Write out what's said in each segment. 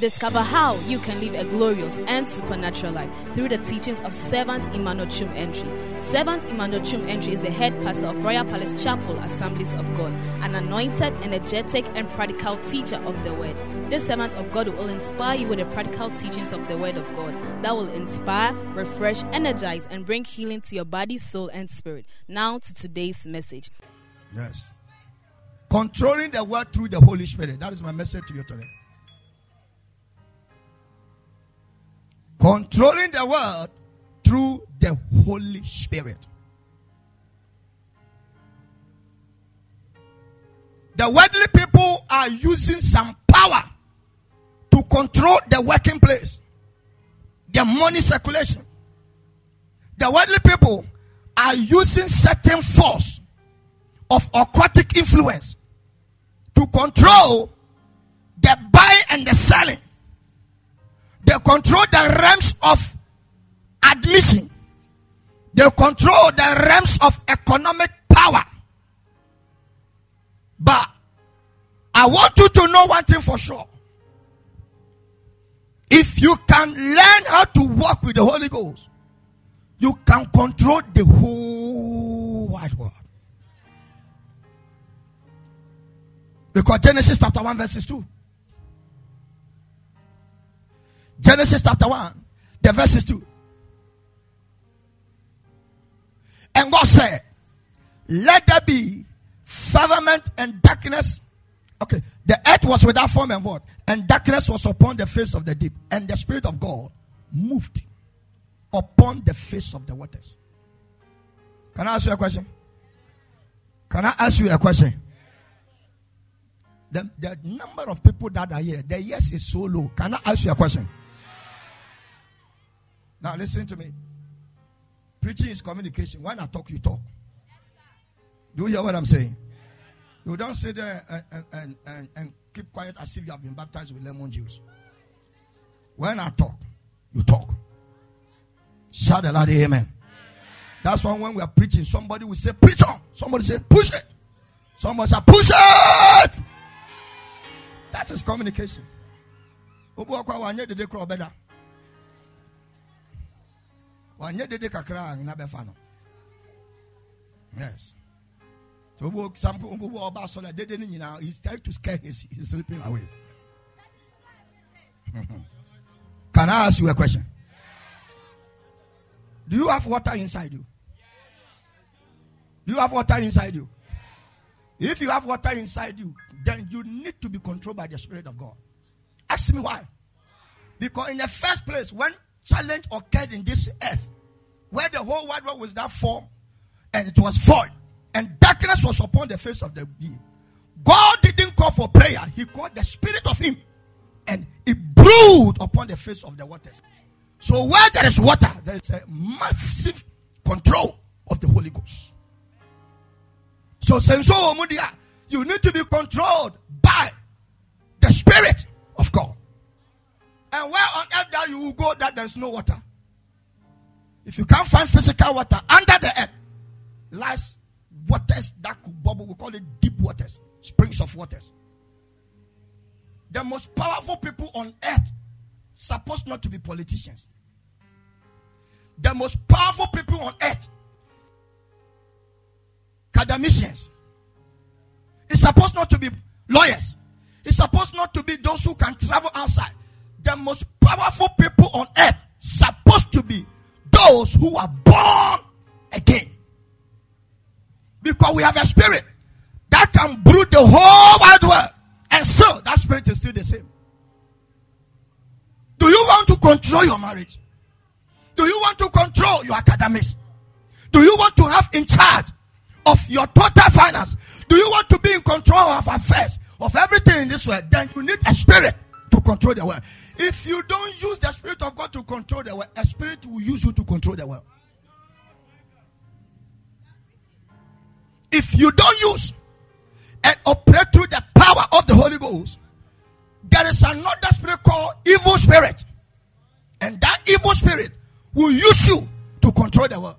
Discover how you can live a glorious and supernatural life through the teachings of Servant Emmanuel Chum Entry. Servant Emmanuel Chum Entry is the head pastor of Royal Palace Chapel Assemblies of God, an anointed, energetic, and practical teacher of the Word. This servant of God will inspire you with the practical teachings of the Word of God that will inspire, refresh, energize, and bring healing to your body, soul, and spirit. Now to today's message. Yes. Controlling the word through the Holy Spirit. That is my message to you today. Controlling the world through the Holy Spirit. The worldly people are using some power to control the working place, the money circulation. The worldly people are using certain force of aquatic influence to control the buying and the selling. They control the realms of admission. They control the realms of economic power. But I want you to know one thing for sure. If you can learn how to walk with the Holy Ghost, you can control the whole wide world. Because Genesis chapter 1, verses 2. Genesis chapter 1, the verses 2. And God said, Let there be firmament and darkness. Okay, the earth was without form and void, and darkness was upon the face of the deep, and the Spirit of God moved upon the face of the waters. Can I ask you a question? Can I ask you a question? The, the number of people that are here, the yes is so low. Can I ask you a question? Now, listen to me. Preaching is communication. When I talk, you talk. Do you hear what I'm saying? You don't sit there and, and, and, and keep quiet as if you have been baptized with lemon juice. When I talk, you talk. Shout a loud amen. That's why when we are preaching, somebody will say, Preach on. Somebody say, Push it. Somebody say, Push it. That is communication. Wanyɛ dede kakra a nyina bɛfa no. Yes. So obo some people obo ɔba asɔre dede no nyinaa he's trying to scare his his sleeping away. Can I ask you a question? Do you have water inside you? Do you have water inside you? If you have water inside you then you need to be controlled by the Spirit of God. Ask me why. Because in the first place, when challenge occurred in this earth, where the whole world was that form, and it was void, and darkness was upon the face of the deep, God didn't call for prayer, He called the Spirit of Him, and it brewed upon the face of the waters. So where there is water, there is a massive control of the Holy Ghost. So, you need to be controlled by the Spirit. And where on earth that you will go that there's no water? If you can't find physical water under the earth, lies waters that could bubble. We call it deep waters, springs of waters. The most powerful people on earth supposed not to be politicians. The most powerful people on earth, academicians, it's supposed not to be lawyers. It's supposed not to be those who can travel outside. The most powerful people on earth supposed to be those who are born again. Because we have a spirit that can brew the whole wide world. And so that spirit is still the same. Do you want to control your marriage? Do you want to control your academics? Do you want to have in charge of your total finance? Do you want to be in control of affairs, of everything in this world? Then you need a spirit to control the world. If you don't use the spirit of God to control the world, a spirit will use you to control the world. If you don't use and operate through the power of the Holy Ghost, there is another spirit called evil spirit. And that evil spirit will use you to control the world.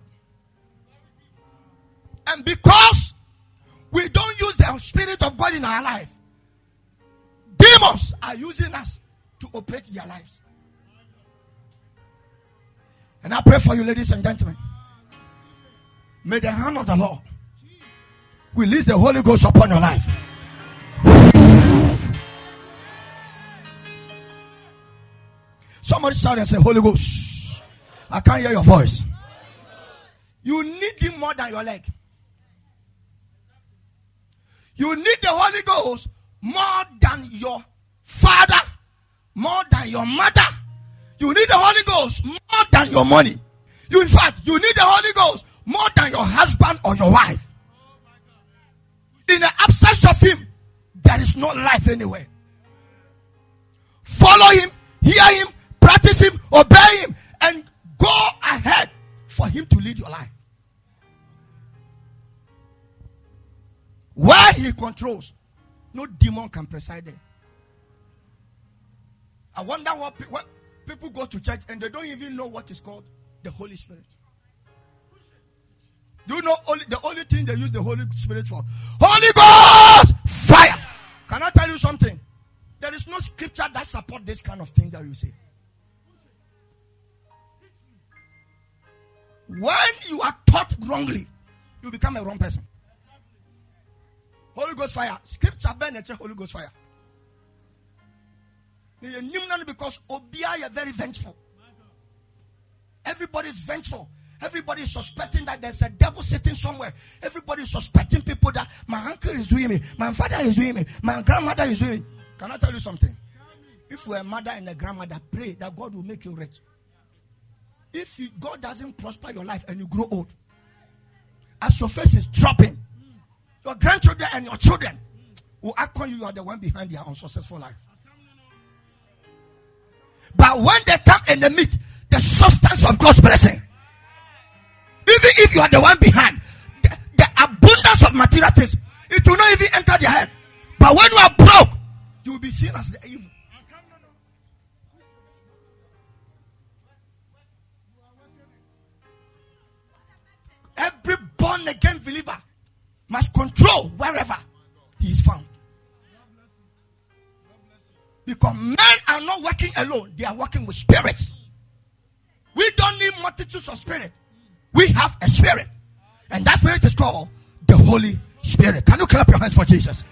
And because we don't use the Spirit of God in our life, demons are using us to operate their lives. And I pray for you, ladies and gentlemen. May the hand of the Lord release the Holy Ghost upon your life. Somebody shout and say, Holy Ghost. I can't hear your voice. You need him more than your leg. You need the Holy Ghost more than your father, more than your mother. You need the Holy Ghost more than your money. You, in fact, you need the Holy Ghost more than your husband or your wife. In the absence of Him, there is no life anywhere. Follow Him, hear Him, practice Him, obey Him, and go ahead for Him to lead your life. Where He controls, no demon can preside there. I wonder what, what people go to church and they don't even know what is called the Holy Spirit. Do you know only the only thing they use the Holy Spirit for? Holy Ghost fire. Can I tell you something? There is no scripture that support this kind of thing that you say. When you are taught wrongly, you become a wrong person. Holy Ghost fire. Scripture ben Holy Ghost fire. Because Obia are very vengeful. Everybody is vengeful. Everybody is suspecting that there's a devil sitting somewhere. Everybody is suspecting people that my uncle is doing me, my father is doing me, my grandmother is doing me. Can I tell you something? If you're a mother and a grandmother, pray that God will make you rich. If you, God doesn't prosper your life and you grow old, as your face is dropping, your grandchildren and your children will act on you. You are the one behind their unsuccessful life. But when they come and they meet the substance of God's blessing, even if you are the one behind, the, the abundance of material things, it will not even enter their head. But when you are broke, you will be seen as the evil. Every born again believer must control wherever he is found. Because men are not working alone, they are working with spirits. We don't need multitudes of spirits. We have a spirit. And that spirit is called the Holy Spirit. Can you clap your hands for Jesus?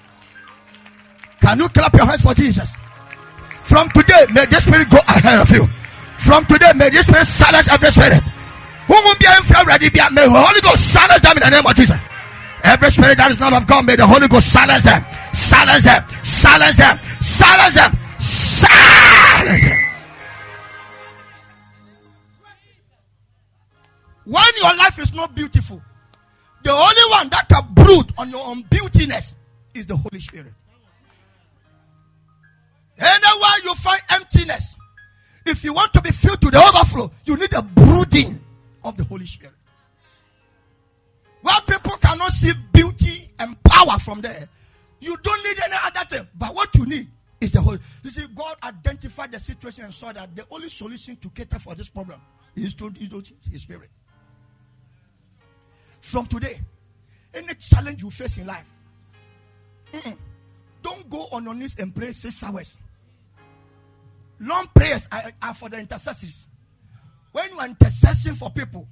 Can you clap your hands for Jesus? From today, may this spirit go ahead of you. From today, may this spirit silence every spirit. Who will be ready? May the Holy Ghost silence them in the name of Jesus. Every spirit that is not of God, may the Holy Ghost silence them. Silence them. Silence them. Silence them. Silence them. When your life is not beautiful, the only one that can brood on your own beautiness is the Holy Spirit. Anywhere you find emptiness, if you want to be filled to the overflow, you need a brooding of the Holy Spirit. Where people cannot see beauty and power from there, you don't need any other thing. But what you need is the Holy. You see, God identified the situation and saw that the only solution to cater for this problem is to His Spirit. From today, any challenge you face in life, hmm. don't go on your knees and pray six hours. Long prayers are, are for the intercessors. When you are intercessing for people,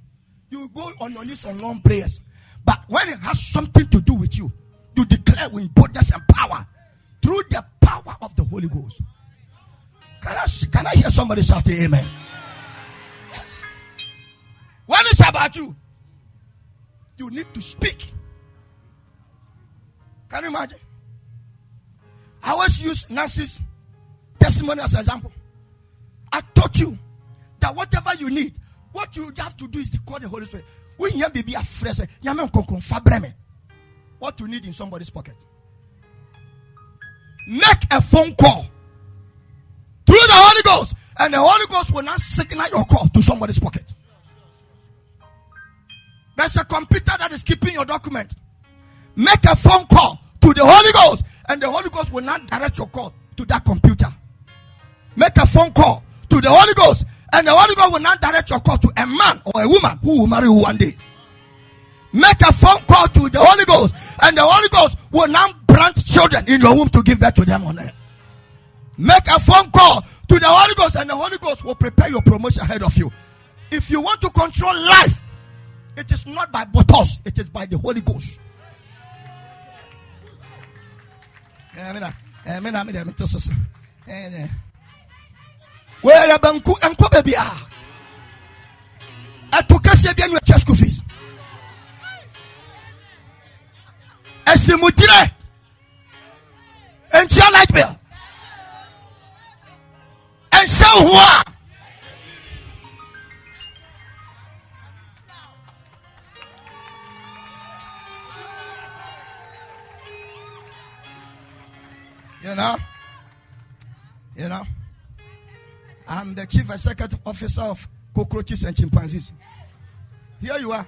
you go on your knees on long prayers. But when it has something to do with you, you declare with boldness and power through the power of the Holy Ghost. Can I, can I hear somebody shouting amen? Yes. When it's about you, you need to speak. Can you imagine? I always use Nancy's testimony as an example. I taught you that whatever you need, what you have to do is to call the Holy Spirit. When you baby afresh, what you need in somebody's pocket. Make a phone call through the Holy Ghost, and the Holy Ghost will not signal your call to somebody's pocket. There's a computer that is keeping your document. Make a phone call to the Holy Ghost, and the Holy Ghost will not direct your call to that computer. Make a phone call to the Holy Ghost, and the Holy Ghost will not direct your call to a man or a woman who will marry you one day. Make a phone call to the Holy Ghost, and the Holy Ghost will not children in your womb to give birth to them on earth. Make a phone call to the Holy Ghost, and the Holy Ghost will prepare your promotion ahead of you. If you want to control life, it is not by bottles, it is by the Holy Ghost. Where banku and baby are. ɛto kɛseɛ bia ne atua school fees ntua light bill ɛnhyɛ ho a You know, you know, I'm the chief executive officer of cockroaches and chimpanzees. Here you are.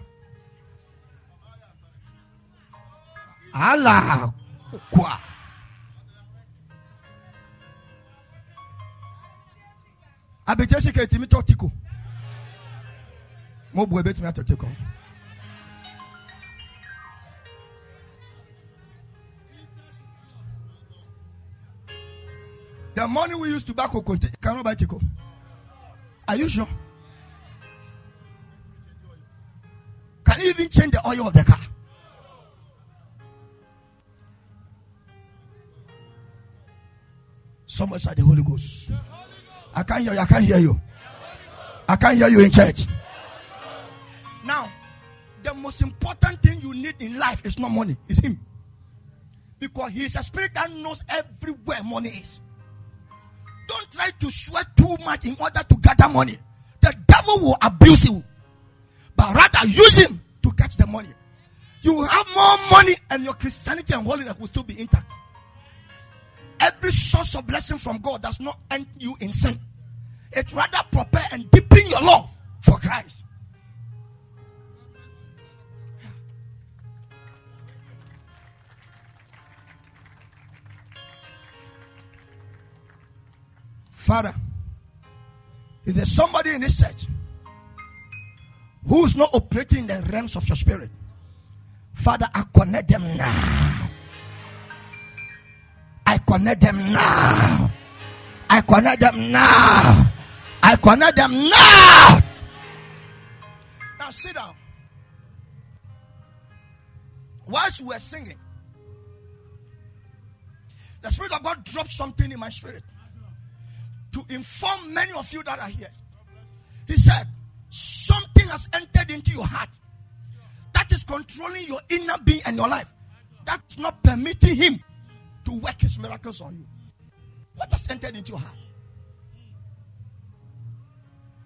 Allah. Kwa. Abegye sika etimi tɔ tiko mo bu ebetumi atɔ tiko. The money we use to buy cocoa cannot buy tiko. Are you sure? Can you even change the oil of the car? So said the Holy Ghost. I can't hear you. I can't hear you. I can't hear you in church. Now, the most important thing you need in life is not money, it's Him. Because He is a spirit that knows everywhere money is. Don't try to sweat too much in order to gather money. The devil will abuse you. But rather use him to catch the money. You will have more money and your Christianity and holiness will still be intact. Every source of blessing from God does not end you in sin. It rather prepare and deepen your love for Christ. Father, if there's somebody in this church who is not operating in the realms of your spirit, Father, I connect them now. I connect them now. I connect them now. I connect them now. Now sit down. Whilst we were singing, the Spirit of God dropped something in my spirit to inform many of you that are here. He said, Something has entered into your heart that is controlling your inner being and your life. That's not permitting Him to work His miracles on you. What has entered into your heart?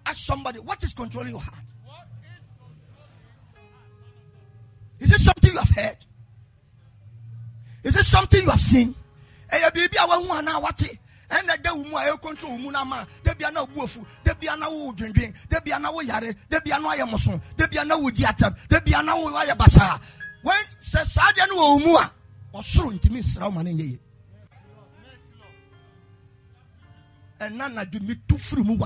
Ask somebody, what is controlling your heart? Is it something you have heard? Is it something you have seen? Hey, baby, I want to ɛna da wo mu a ɛkɔntro wo mu no ama da bia na wobu afu da bia na wowo dwendwen da bia na woyare da bia na woayɛ moso da bia na wodi atam da bia na woayɛ basaa sɛ saa deɛ no wɔ mu a ɔsoro ntumi nsra wo ma no ɛna na metu firi mu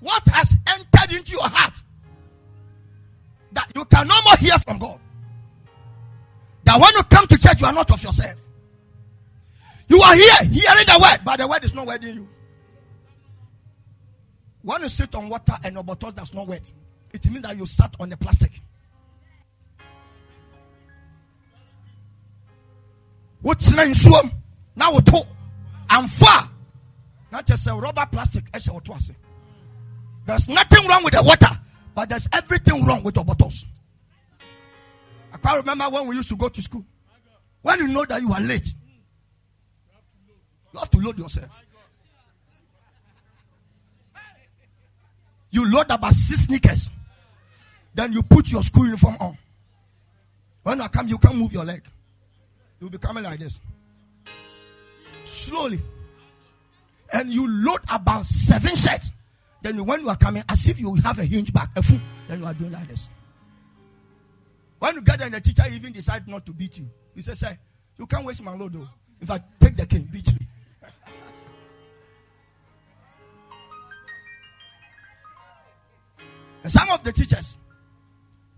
what has entered into your heart that you can no more hear from God that when you come to church, you are not of yourself. You are here hearing the word, but the word is not wetting you. When you sit on water and your bottle does not wet, it means that you sat on the plastic. What's in swim? Now we talk. I'm far. Not just a rubber plastic. There's nothing wrong with the water, but there's everything wrong with your bottles. I can't remember when we used to go to school. When you know that you are late, you have to load yourself. You load about six sneakers. Then you put your school uniform on. When I come, you can't move your leg. You'll be coming like this. Slowly. And you load about seven sets. Then when you are coming, as if you have a hinge back, a foot, then you are doing like this. When you get there the teacher even decide not to beat you, he says, Sir, you can't waste my load though. If I take the cane, beat me. and some of the teachers,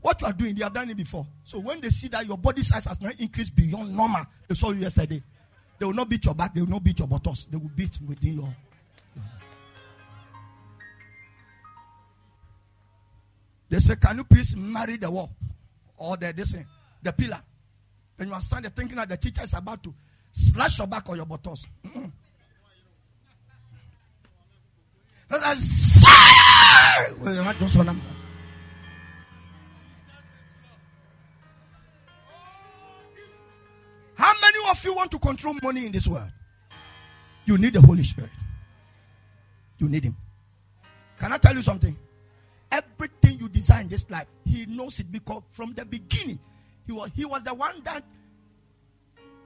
What you are doing, they have done it before. So when they see that your body size has not increased beyond normal, they saw you yesterday. They will not beat your back, they will not beat your buttocks, they will beat within your. They say, Can you please marry the wall? Or the this thing, the pillar. Then you are standing thinking that the teacher is about to slash your back or your buttocks. Mm-mm. Well, of you want to control money in this world? You need the Holy Spirit. You need Him. Can I tell you something? Everything you desire in this life, He knows it because from the beginning, He was, he was the one that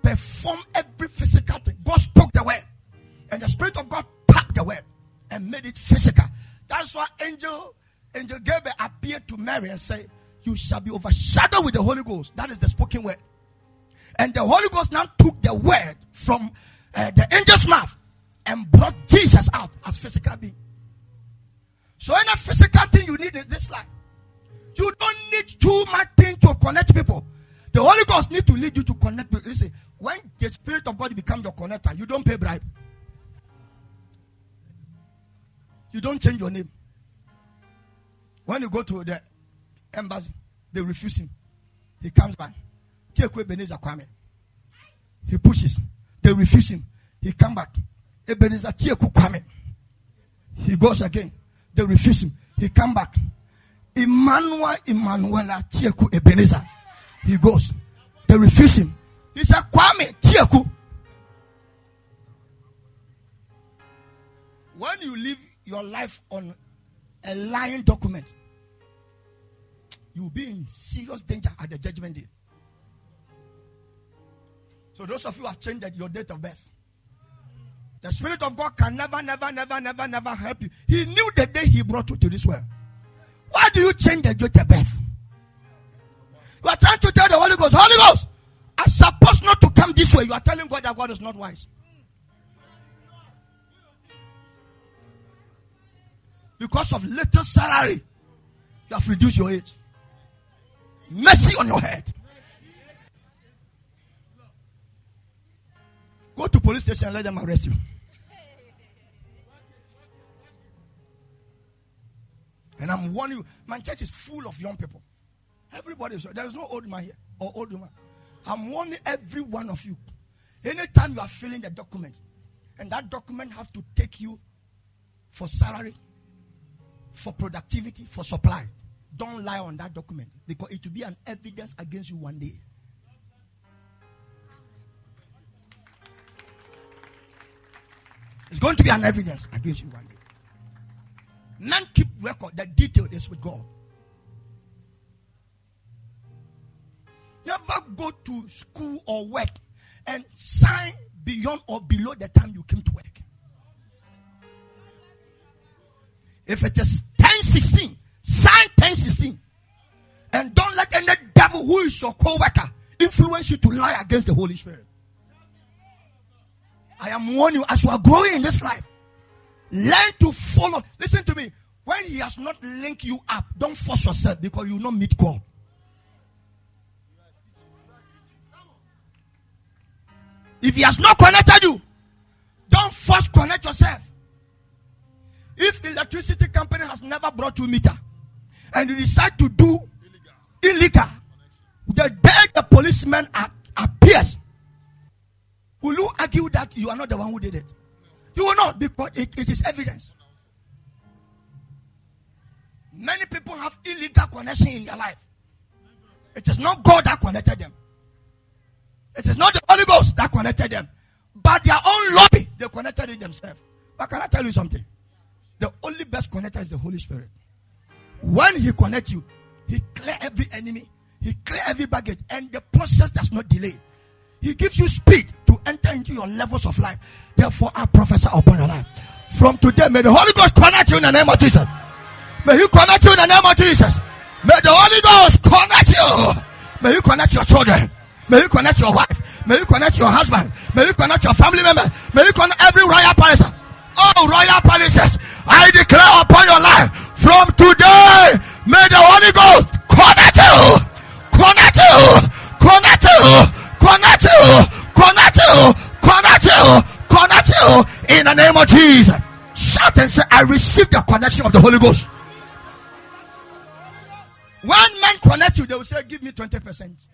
performed every physical thing. God spoke the word, and the Spirit of God packed the word and made it physical. That's why angel angel Gabriel appeared to Mary and said, "You shall be overshadowed with the Holy Ghost." That is the spoken word. And the Holy Ghost now took the word from uh, the angel's mouth and brought Jesus out as physical being. So, any physical thing you need in this life, you don't need too much thing to connect people. The Holy Ghost need to lead you to connect people. Listen, when the Spirit of God becomes your connector, you don't pay bribe. You don't change your name. When you go to the embassy, they refuse him. He comes back. Take Ebenezer Kwame. He pushes. They refuse him. He come back. Ebenezer Tieku Kwame. He goes again. They refuse him. He come back. Emmanuel Emmanuela Tieku Ebenezer. He goes. They refuse him. He said Kwame Tieku. When you live your life on a lying document, you'll be in serious danger at the judgment day. So those of you have changed your date of birth. The Spirit of God can never, never, never, never, never help you. He knew the day He brought you to this world. Why do you change the date of birth? You are trying to tell the Holy Ghost, Holy Ghost, I'm supposed not to come this way. You are telling God that God is not wise. Because of little salary, you have reduced your age. Mercy on your head. Go to police station and let them arrest you. And I'm warning you, my church is full of young people. Everybody, is, there is no old man here or old woman. I'm warning every one of you. Anytime you are filling the document, and that document has to take you for salary, for productivity, for supply, don't lie on that document because it will be an evidence against you one day. It's going to be an evidence against you one day. Men keep record. The detail is with God. Never go to school or work and sign beyond or below the time you came to work. If it is 1016, sign 1016. And don't let any devil who is your co worker influence you to lie against the Holy Spirit. I am warning you as you are growing in this life. Learn to follow. Listen to me. When he has not linked you up, don't force yourself because you will not meet God. If he has not connected you, don't force connect yourself. If electricity company has never brought you meter and you decide to do illegal, illegal the day the policeman appears, will you argue that you are not the one who did it? You will not because it, it is evidence. Many people have illegal connection in their life. It is not God that connected them. It is not the Holy Ghost that connected them. But their own lobby, they connected it themselves. But can I tell you something? The only best connector is the Holy Spirit. When He connects you, He clear every enemy, He clear every baggage, and the process does not delay. He gives you speed to enter into your levels of life. Therefore, I prophesy upon your life. From today, may the Holy Ghost connect you in the name of Jesus. May He connect you in the name of Jesus. May the Holy Ghost connect you. May you connect your children. May you connect your wife. May you connect your husband. May you connect your family member. May you connect every royal palace. All royal palaces, I declare upon your life from today, may the Holy Ghost connect you. Connect you. Connect you connect you, connect you Connect you. Connect you in the name of Jesus. Shout and say, I receive the connection of the Holy Ghost. When men connect you, they will say, Give me 20%.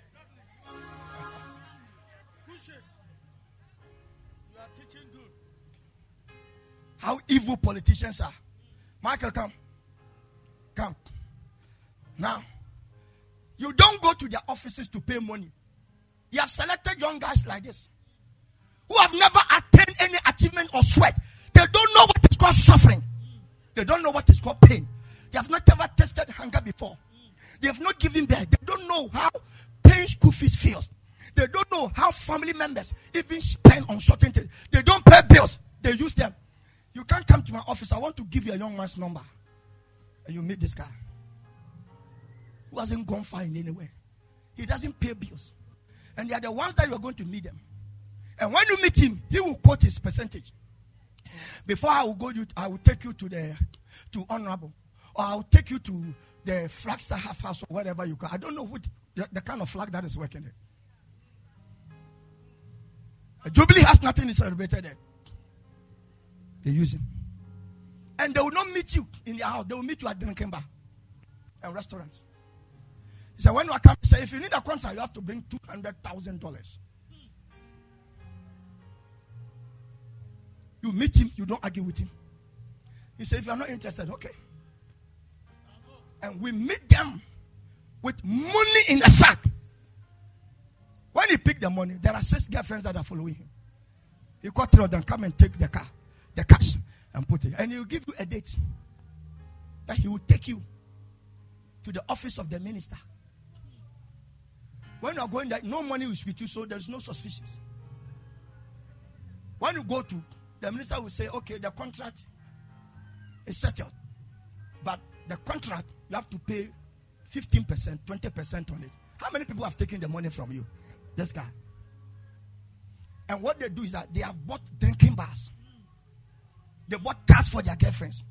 How evil politicians are. Michael, come. Come. Now, you don't go to their offices to pay money. You have selected young guys like this who have never attained any achievement or sweat. They don't know what is called suffering. They don't know what is called pain. They have not ever tested hunger before. They have not given birth. They don't know how paying school feels. They don't know how family members even spend on certain things. They don't pay bills. They use them. You can't come to my office. I want to give you a young man's number. And you meet this guy who hasn't gone far in anywhere. He doesn't pay bills. And they are the ones that you are going to meet them. And when you meet him, he will quote his percentage. Before I will go, you, I will take you to the to honorable, or I will take you to the Flagstaff half house or whatever you call. I don't know what the, the kind of flag that is working there. A Jubilee has nothing celebrated there. They use him. And they will not meet you in their house. They will meet you at drinking bar and restaurants. He said, when you come, say, if you need a contract, you have to bring $200,000. You meet him, you don't argue with him. He said, if you are not interested, okay. And we meet them with money in a sack. When he picked the money, there are six girlfriends that are following him. He called three of them, come and take the car, the cash, and put it. And he'll give you a date that he will take you to the office of the minister. When you are going there, no money is with you, so there's no suspicions. When you go to, the minister will say, okay, the contract is settled. But the contract, you have to pay 15%, 20% on it. How many people have taken the money from you? This guy. And what they do is that they have bought drinking bars. They bought cars for their girlfriends.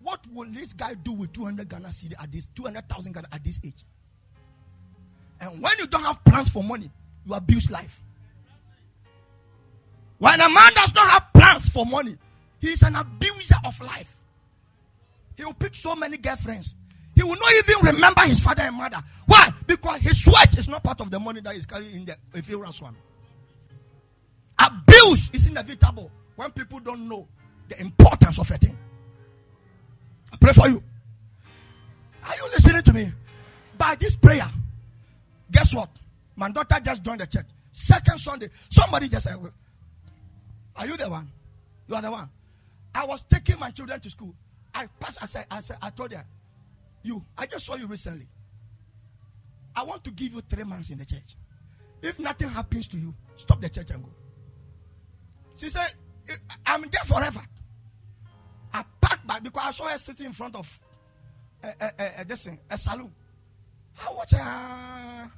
What will this guy do with 200 Ghana cedi at this 200,000 Ghana at this age? And when you don't have plans for money, you abuse life. When a man does not have plans for money, he is an abuser of life. He will pick so many girlfriends. He will not even remember his father and mother. Why? Because his sweat is not part of the money that he's carrying in the ethereal one. Abuse is inevitable when people don't know the importance of a thing. I pray for you. Are you listening to me? By this prayer, Guess what? My daughter just joined the church. Second Sunday, somebody just said, Are you the one? You are the one. I was taking my children to school. I passed, I said, I said, I told her, You, I just saw you recently. I want to give you three months in the church. If nothing happens to you, stop the church and go. She said, I'm there forever. I packed back because I saw her sitting in front of a, a, a, a, this thing, a saloon. I watch her.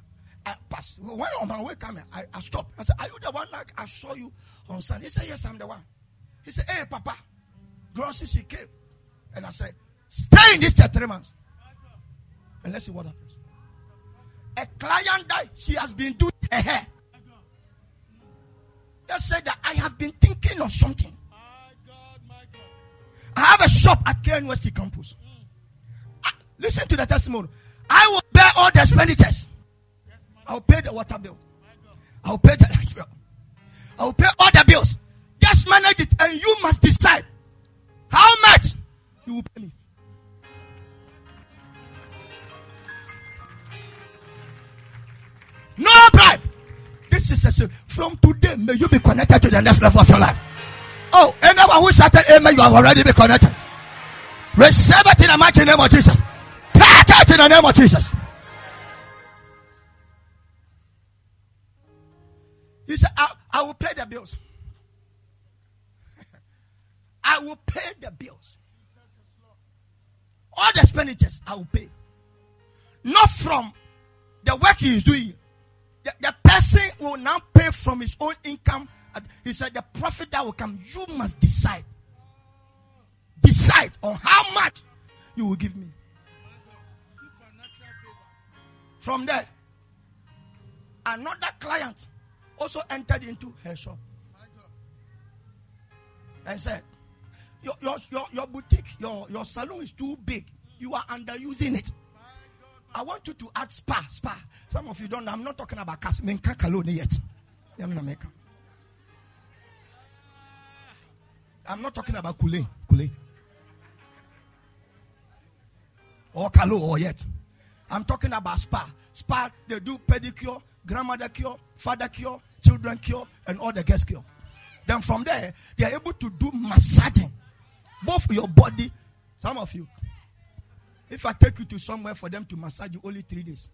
I pass. When on my way coming, I, I. I said, Are you the one like I saw you on Sunday? He said, Yes, I'm the one. He said, Hey, Papa, groceries she came. And I said, Stay in this church three months. And let's see what happens. A client died. She has been doing her hair. They said that I have been thinking of something. I have a shop at KNUST campus. Ah, listen to the testimony. I will bear all the expenditures. I'll pay the water bill. I'll pay the light bill. I'll pay all the bills. Just manage it, and you must decide how much you will pay me. No bribe. This is a from today. May you be connected to the next level of your life. Oh, anyone who shouted amen, you have already been connected. Receive it in the mighty name of Jesus. Take it in the name of Jesus. He said, I, I will pay the bills. I will pay the bills. All the expenditures I will pay. Not from the work he is doing. The, the person will now pay from his own income. He said, The profit that will come, you must decide. Decide on how much you will give me. From there, another client also entered into her shop and said, your, your, your, your boutique, your, your salon is too big. You are underusing it. I want you to add spa, spa. Some of you don't know. I'm not talking about cas. Menka kalone yet. I'm not making. I'm not talking about kule, kule. Or kalo or yet. I'm talking about spa. Spa, they do pedicure, grandmother cure, father cure, children cure, and all the guest cure. Then from there, they are able to do massaging. Both your body, some of you. If I take you to somewhere for them to massage you only three days.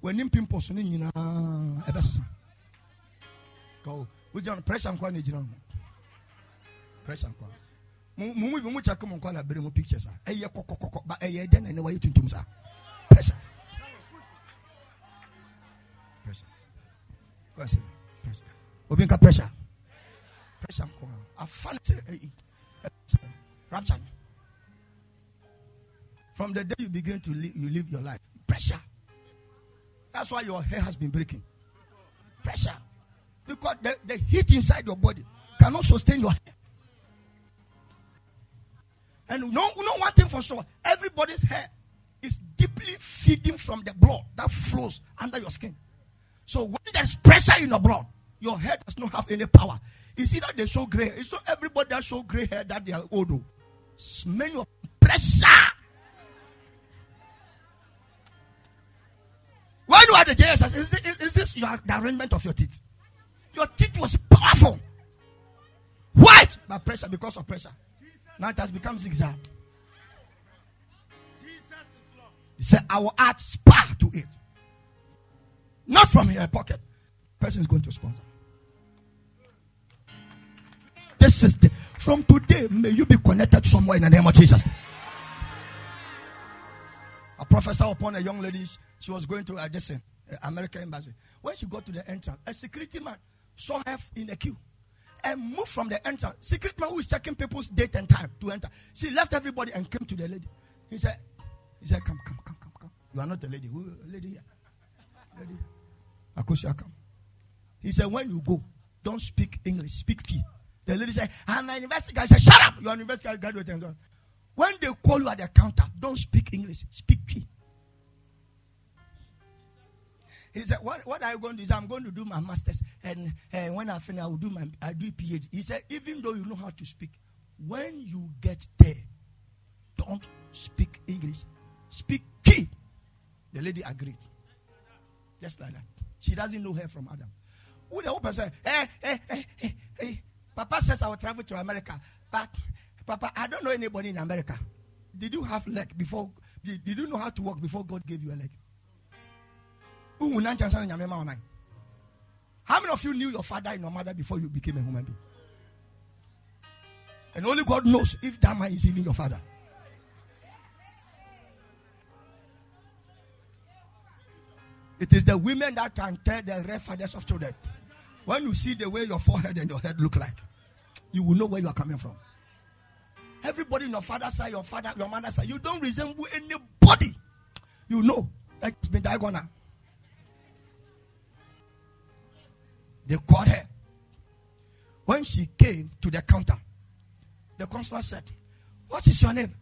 When in pimples, you know, go. We don't pressure and quantity. Pressure and quantity. Mumu bi mu check mo nkwa na bere mu pictures a ɛyɛ kɔkɔkɔkɔ ba ɛyɛ den na ne wayɛ tuntum pressure pressure pressure pressure. Ne sɛ ɛyi rapture from the day you begin to live, you live your life pressure. That's why your hair has been breaking. Pressure. Because the, the heat inside your body cannot sustain your hair. And no, no one thing for sure everybody's hair is deeply feeding from the blood that flows under your skin so when there's pressure in your blood your hair does not have any power. See that they show gray it's not everybody that show gray hair that they are old oh. many of pressure! When you are the JSS is this, is this your, the arrangement of your teeth? Your teeth was powerful. White! By pressure because of pressure. Now it has become zigzag. He said, I will add spa to it. Not from your pocket. Person is going to sponsor. This is the, from today, may you be connected somewhere in the name of Jesus. A professor upon a young lady, she was going to a uh, American embassy. When she got to the entrance, a security man saw her in a queue and moved from the entrance. Secret man who is checking people's date and time to enter. She left everybody and came to the lady. He said, he said, come, come, come, come, come. You are not a lady. Who, lady here. Lady here. He said, when you go, don't speak English, speak Twi. The lady said, I'm an investigator. I said, shut up. You're an investigator graduate. When they call you at the counter, don't speak English, speak Twi. He said, what, what are you going to do? I'm going to do my master's. And uh, when I finish, I will do my I do PhD. He said, even though you know how to speak, when you get there, don't speak English. Speak key. The lady agreed. Just like that. She doesn't know her from Adam. Who the open say, hey, hey, hey, hey, hey. Papa says I will travel to America. But Papa, I don't know anybody in America. Did you have leg before? Did, did you know how to walk before God gave you a leg? How many of you knew your father and your mother before you became a human being? And only God knows if that man is even your father. It is the women that can tell the fathers of children. When you see the way your forehead and your head look like, you will know where you are coming from. Everybody in your father's side, your father, your mother's side, you don't resemble anybody. You know that it's been diagonal. They caught her. When she came to the counter, the consular said, What is your name?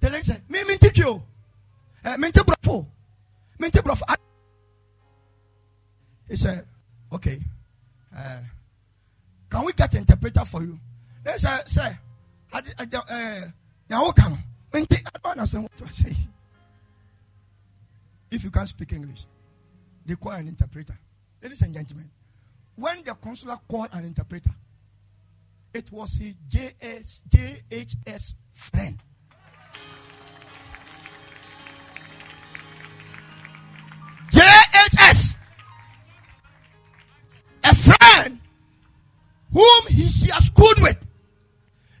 The lady said, Me minti kyo. Eh, He said, Okay. Uh, can we get an interpreter for you? They said, Sir, I, don't understand what you are saying. If you can't speak English, they call an interpreter. Ladies and gentlemen, when the consular called an interpreter, it was his JS, JHS friend. Schooled with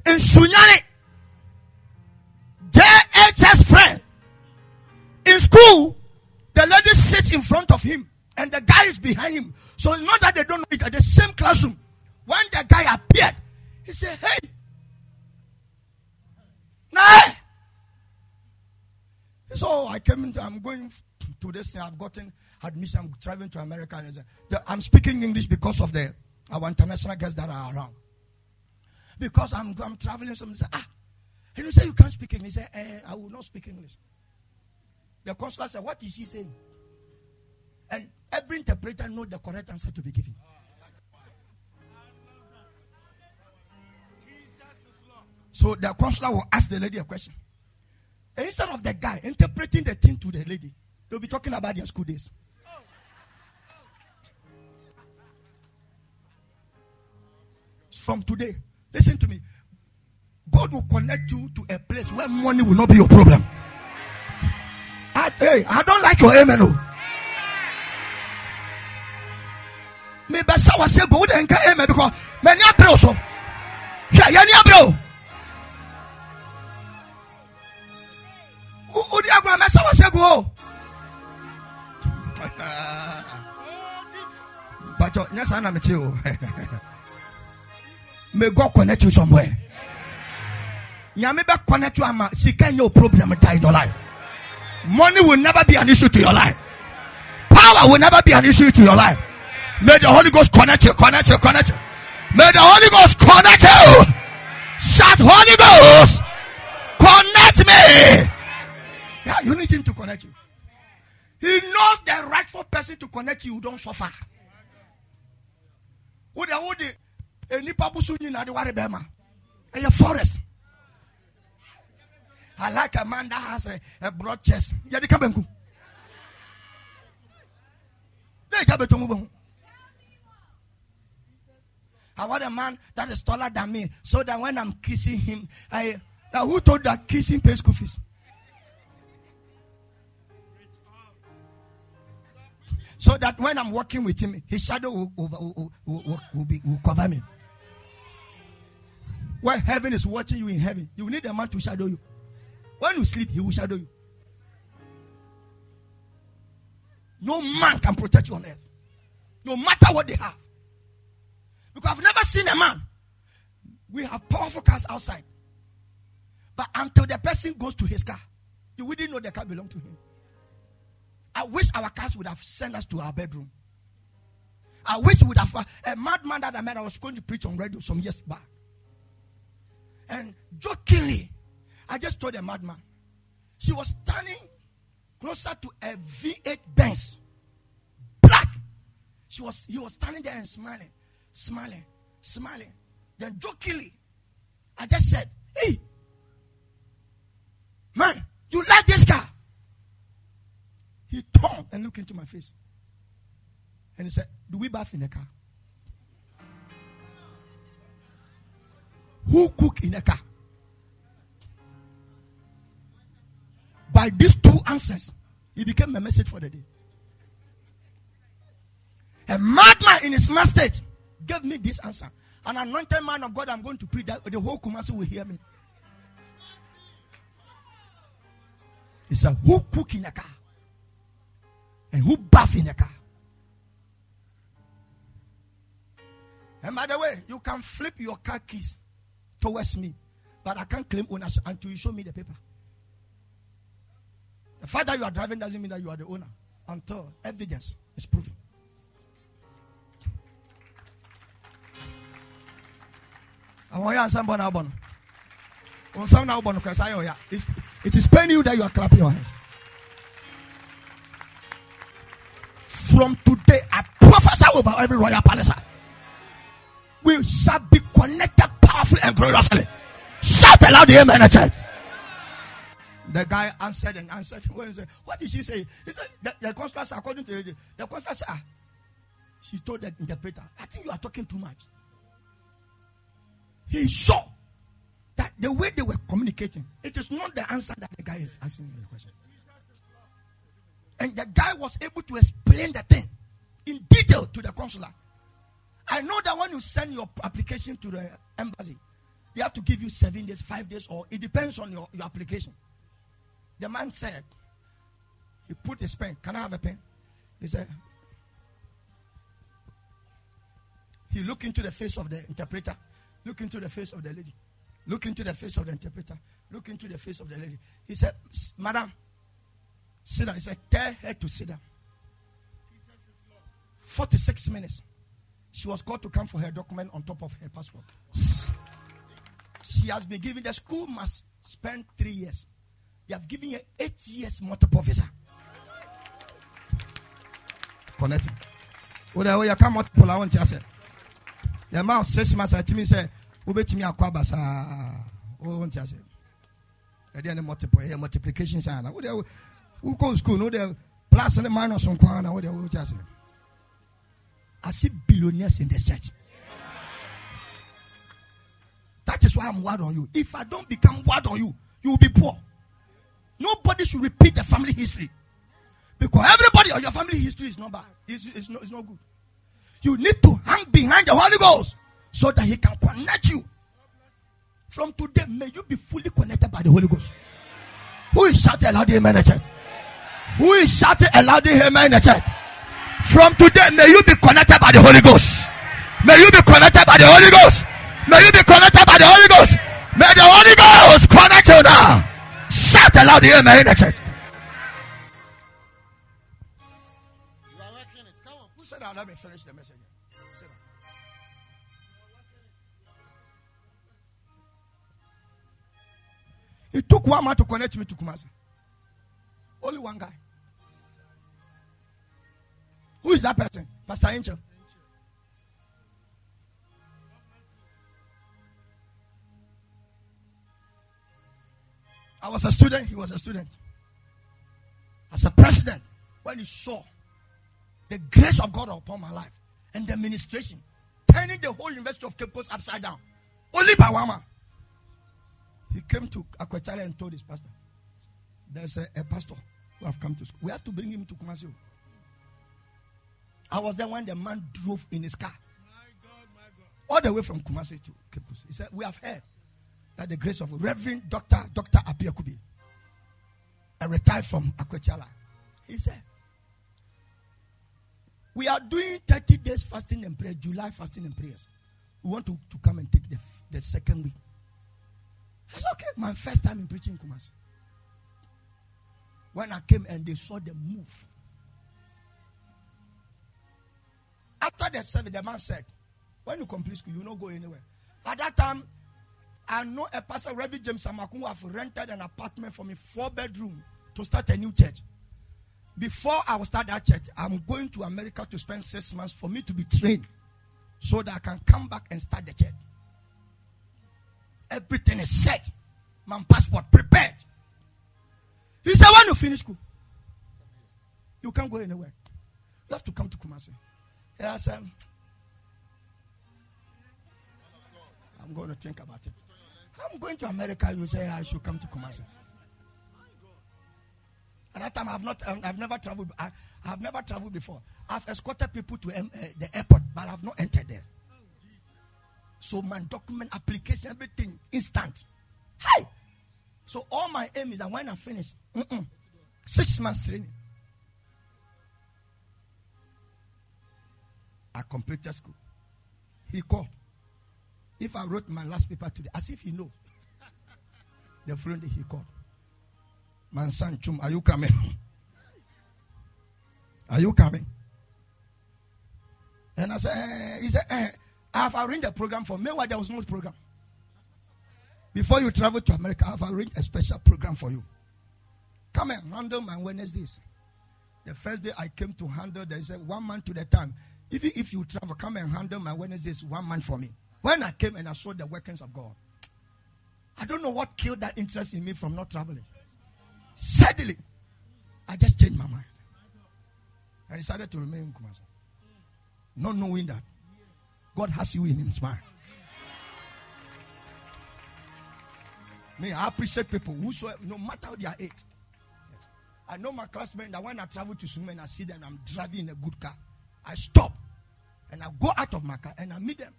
in Sunyani. JHS friend. In school, the lady sits in front of him and the guy is behind him. So it's not that they don't know it at the same classroom. When the guy appeared, he said, Hey, nah. So oh, I came into, I'm going to this thing. I've gotten, admission. I'm traveling to America. I'm speaking English because of the our international guests that are around. Because I'm, I'm traveling, someone say, ah, and you say you can't speak English. He said, eh, I will not speak English. The consular said, What is he saying? And every interpreter knows the correct answer to be given. So the consular will ask the lady a question. And instead of the guy interpreting the thing to the lady, they'll be talking about their school days. From today, listen to me. God will connect you to a place where money will not be your problem. I, hey, I don't like your amen. Oh. Me besa was say go then amen because many abro so. Yeah, yeah, ni abro. Udi agwa mesa was say go. Oh. But yes, I'm you. May God connect you somewhere. Nyame be connect you ama sika your problem die in your life. Money will never be an issue to your life. Power will never be an issue to your life. May the Holy Ghost connect you, connect you, connect you. May the Holy Ghost connect you. Shout, Holy Ghost, connect me. Yeah, you need him to connect you. He knows the rightful person to connect you. You don't suffer. What the what the Eh, nipa busu nyina de ware bema. Eh, a forest. I like a man that has a, a broad chest. Yadi kabenku. I want a man that is taller than me so that when I'm kissing him, I now who told that kissing pays school? So that when I'm walking with him, his shadow will, will, will, will, be, will cover me. When heaven is watching you in heaven, you need a man to shadow you. When you sleep, he will shadow you. No man can protect you on earth. No matter what they have. Because I've never seen a man. We have powerful cars outside. But until the person goes to his car, you wouldn't know the car belonged to him. I wish our cars would have sent us to our bedroom. I wish we would have. A madman that I met, I was going to preach on radio some years back. And jokingly, I just told a madman. She was standing closer to a V8 Benz. Black. She was, he was standing there and smiling, smiling, smiling. Then jokingly, I just said, Hey, man, you like this car? He turned and looked into my face. And he said, Do we bath in car? Who cook in a car? By these two answers, he became a message for the day. A madman in his mad state gave me this answer. An anointed man of God, I'm going to preach that the whole Kumasi will hear me. He said, Who cook in a car? And who bath in a car? And by the way, you can flip your car keys towards me, but I can't claim ownership until you show me the paper. The fact that you are driving doesn't mean that you are the owner until evidence is proven. I want now, bon, because I yeah. It is paining you that you are clapping your hands. From today, I prophesy over every royal palace. We shall be connected powerfully and gloriously. Shout aloud, the amen, church. The guy answered and answered. What did she say? He said, The, the constable, according to the, the constable, said, ah. She told the interpreter, I think you are talking too much. He saw that the way they were communicating, it is not the answer that the guy is asking the question. And the guy was able to explain the thing in detail to the consular. I know that when you send your application to the embassy, they have to give you seven days, five days, or it depends on your, your application. The man said, he put his pen. Can I have a pen? He said, he looked into the face of the interpreter, look into the face of the lady, look into the face of the interpreter, look into the face of the lady. He said, Madam, sit down. He said, Tell her to sit down. 46 minutes. She was called to come for her document on top of her passport. She has been given, the school must spend three years. They have given her eight years multiple visa. The way oh, you come multiple, I want to say. The amount six months, I me say, Ubetimi Akwabasa. Oh, want to say. And then multiple, multiplication sign. The who go school, no, the plus and minus on Kwana. What the way you say. I see billionaires in this church. That is why I'm word on you. If I don't become word on you, you will be poor. Nobody should repeat the family history. Because everybody on your family history is not bad. It's, it's, not, it's not good. You need to hang behind the Holy Ghost so that He can connect you. From today, may you be fully connected by the Holy Ghost. Who is shouting aloud amen? Who is shouting aloud amen? From today, may you be connected by the Holy Ghost. May you be connected by the Holy Ghost. May you be connected by the Holy Ghost. May the Holy Ghost connect you now. Shout aloud the amen in the church. Sit down, let me finish the message. Sit down. It took one man to connect me to Kumasi. Only one guy. Who is that person? Pastor Angel. I was a student, he was a student. As a president, when he saw the grace of God upon my life and the administration, turning the whole University of Cape Coast upside down, only by Wama, he came to Akwachale and told his pastor, There's a, a, pastor who have come to school. We have to bring him to Kumasi. I was there when the man drove in his car. My God, my God. All the way from Kumasi to Coast. He said, We have heard that the grace of Reverend Dr. Dr. Apiakubi, a retired from Akwechala, he said, We are doing 30 days fasting and prayer, July fasting and prayers. We want to, to come and take the, the second week. I said, Okay, my first time in preaching Kumasi. When I came and they saw the move. After the service, the man said, When you complete school, you not go anywhere. At that time, I know a pastor, Reverend James Amaku, who have rented an apartment for me, four bedroom, to start a new church. Before I will start that church, I'm going to America to spend six months for me to be trained so that I can come back and start the church. Everything is set. My passport prepared. He said, when you finish school, you can't go anywhere. You have to come to Kumasi. I said, I'm going to think about it. I'm going to America. You say I should come to Kumasi. At that time, I've not, I've never traveled. I, have never traveled before. I've escorted people to um, uh, the airport, but I've not entered there. So my document application, everything instant. Hi. So all my aim is that when I finish, six months training, I completed school. He called. If I wrote my last paper today, as if he knows. The following day he called. Man son Chum, are you coming? Are you coming? And I said, eh, he said, eh, I have arranged a program for me. Meanwhile, there was no program. Before you travel to America, I have arranged a special program for you. Come and handle my Wednesdays. The first day I came to handle, they said one month to the time. Even if you travel, come and handle my Wednesdays one month for me. When I came and I saw the workings of God, I don't know what killed that interest in me from not traveling. Suddenly, I just changed my mind. I decided to remain in Kumasi. Not knowing that God has you in His mind. Me, I appreciate people whosoever, no matter their age. Yes. I know my classmates that when I travel to Suhum, I see them, I'm driving a good car. I stop and I go out of my car and I meet them.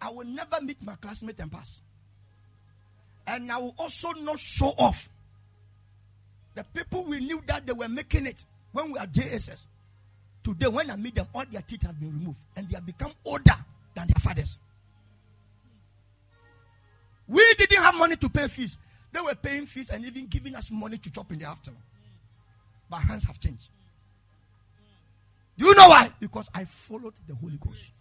I will never meet my classmate and pass. And I will also not show off. The people we knew that they were making it when we are JSS. Today, when I meet them, all their teeth have been removed and they have become older than their fathers. We didn't have money to pay fees. They were paying fees and even giving us money to chop in the afternoon. But hands have changed. Do you know why? Because I followed the Holy Ghost.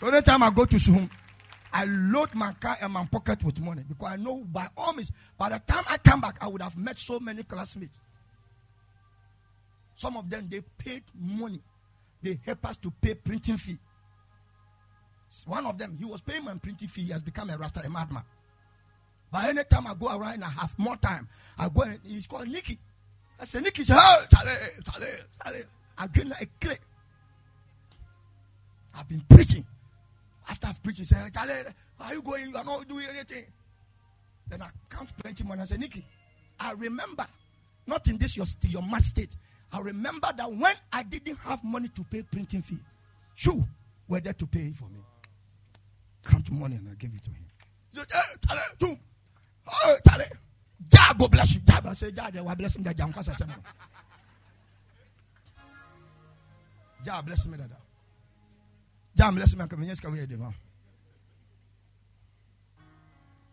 So anytime I go to Suhum, I load my car and my pocket with money because I know by all means, by the time I come back, I would have met so many classmates. Some of them they paid money. They help us to pay printing fee. One of them, he was paying my printing fee. He has become a rasta, a madman. By any time I go around I have more time, I go and he's called Nicky. I say, hey, Charlie, Charlie, Charlie. I've been like a clay. I've been preaching. After I've preached, he said, Charlie, are you going? You are not doing anything. Then I count plenty money. I said, Nicky, I remember, not in this your, your mad state. I remember that when I didn't have money to pay printing fee, you were there to pay for me. Count money and I gave it to him. He said, hey, Charlie, Oh, Charlie. Jah go bless you. Jah say Jah they will bless him. That Jah I said Jah bless me that. Jah bless me. Come here, come here, man.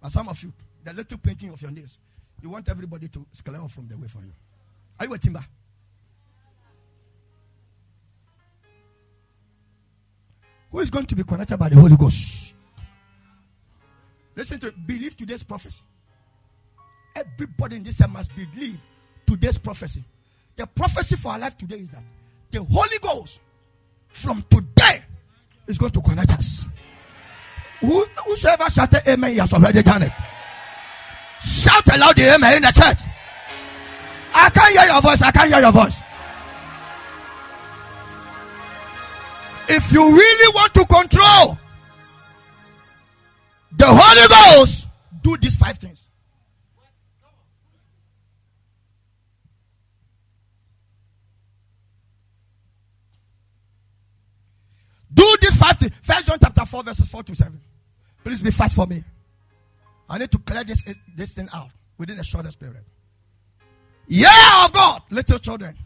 But some of you, the little painting of your nails, you want everybody to scale off from the way for you. Are you a timber? Who is going to be connected by the Holy Ghost? Listen to believe today's prophecy. Everybody in this time must believe today's prophecy. The prophecy for our life today is that the Holy Ghost from today is going to connect us. Who, whosoever shouted amen, he has already done it. Shout aloud the amen in the church. I can't hear your voice. I can't hear your voice. If you really want to control the Holy Ghost, do these five things. Do this five things. First John chapter 4, verses 4 to 7. Please be fast for me. I need to clear this, this thing out within a shortest period. Yeah, of God, little children,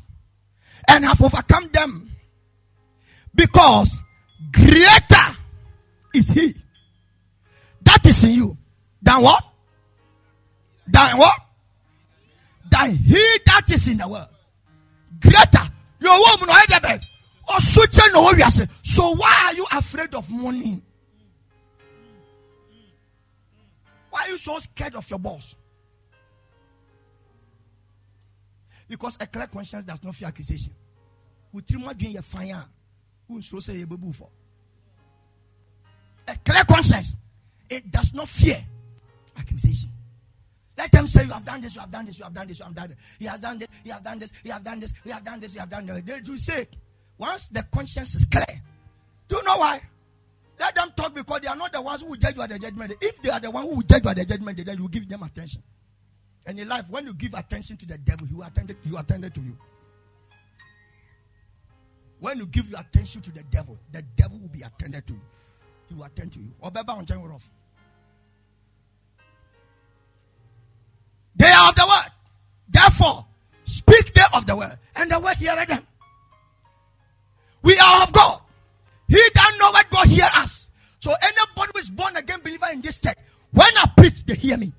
and have overcome them because greater is He that is in you than what? Than what? Than He that is in the world. Greater. Your woman, so why are you afraid of money? Why are you so scared of your boss? Because a clear conscience does not fear accusation. With you doing your fire, who so say you for? A clear conscience, it does not fear accusation. Let them say you have done this, you have done this, you have done this, you have done this. He has done this, he have done this, he have done this, he have done this, he have done this. They do say, once the conscience is clear, do you know why? Let them talk because they are not the ones who will judge you at the judgment. If they are the one who will judge you at the judgment, then you give them attention. And in life, when you give attention to the devil, he will attend, he attended to you. When you give your attention to the devil, the devil will be attended to. He will attend to you. They are of the word. Therefore, speak they of the word. And the word hear them. We are of God. He that knoweth God hear us. So anybody who is born again believer in this text, when I preach, they hear me.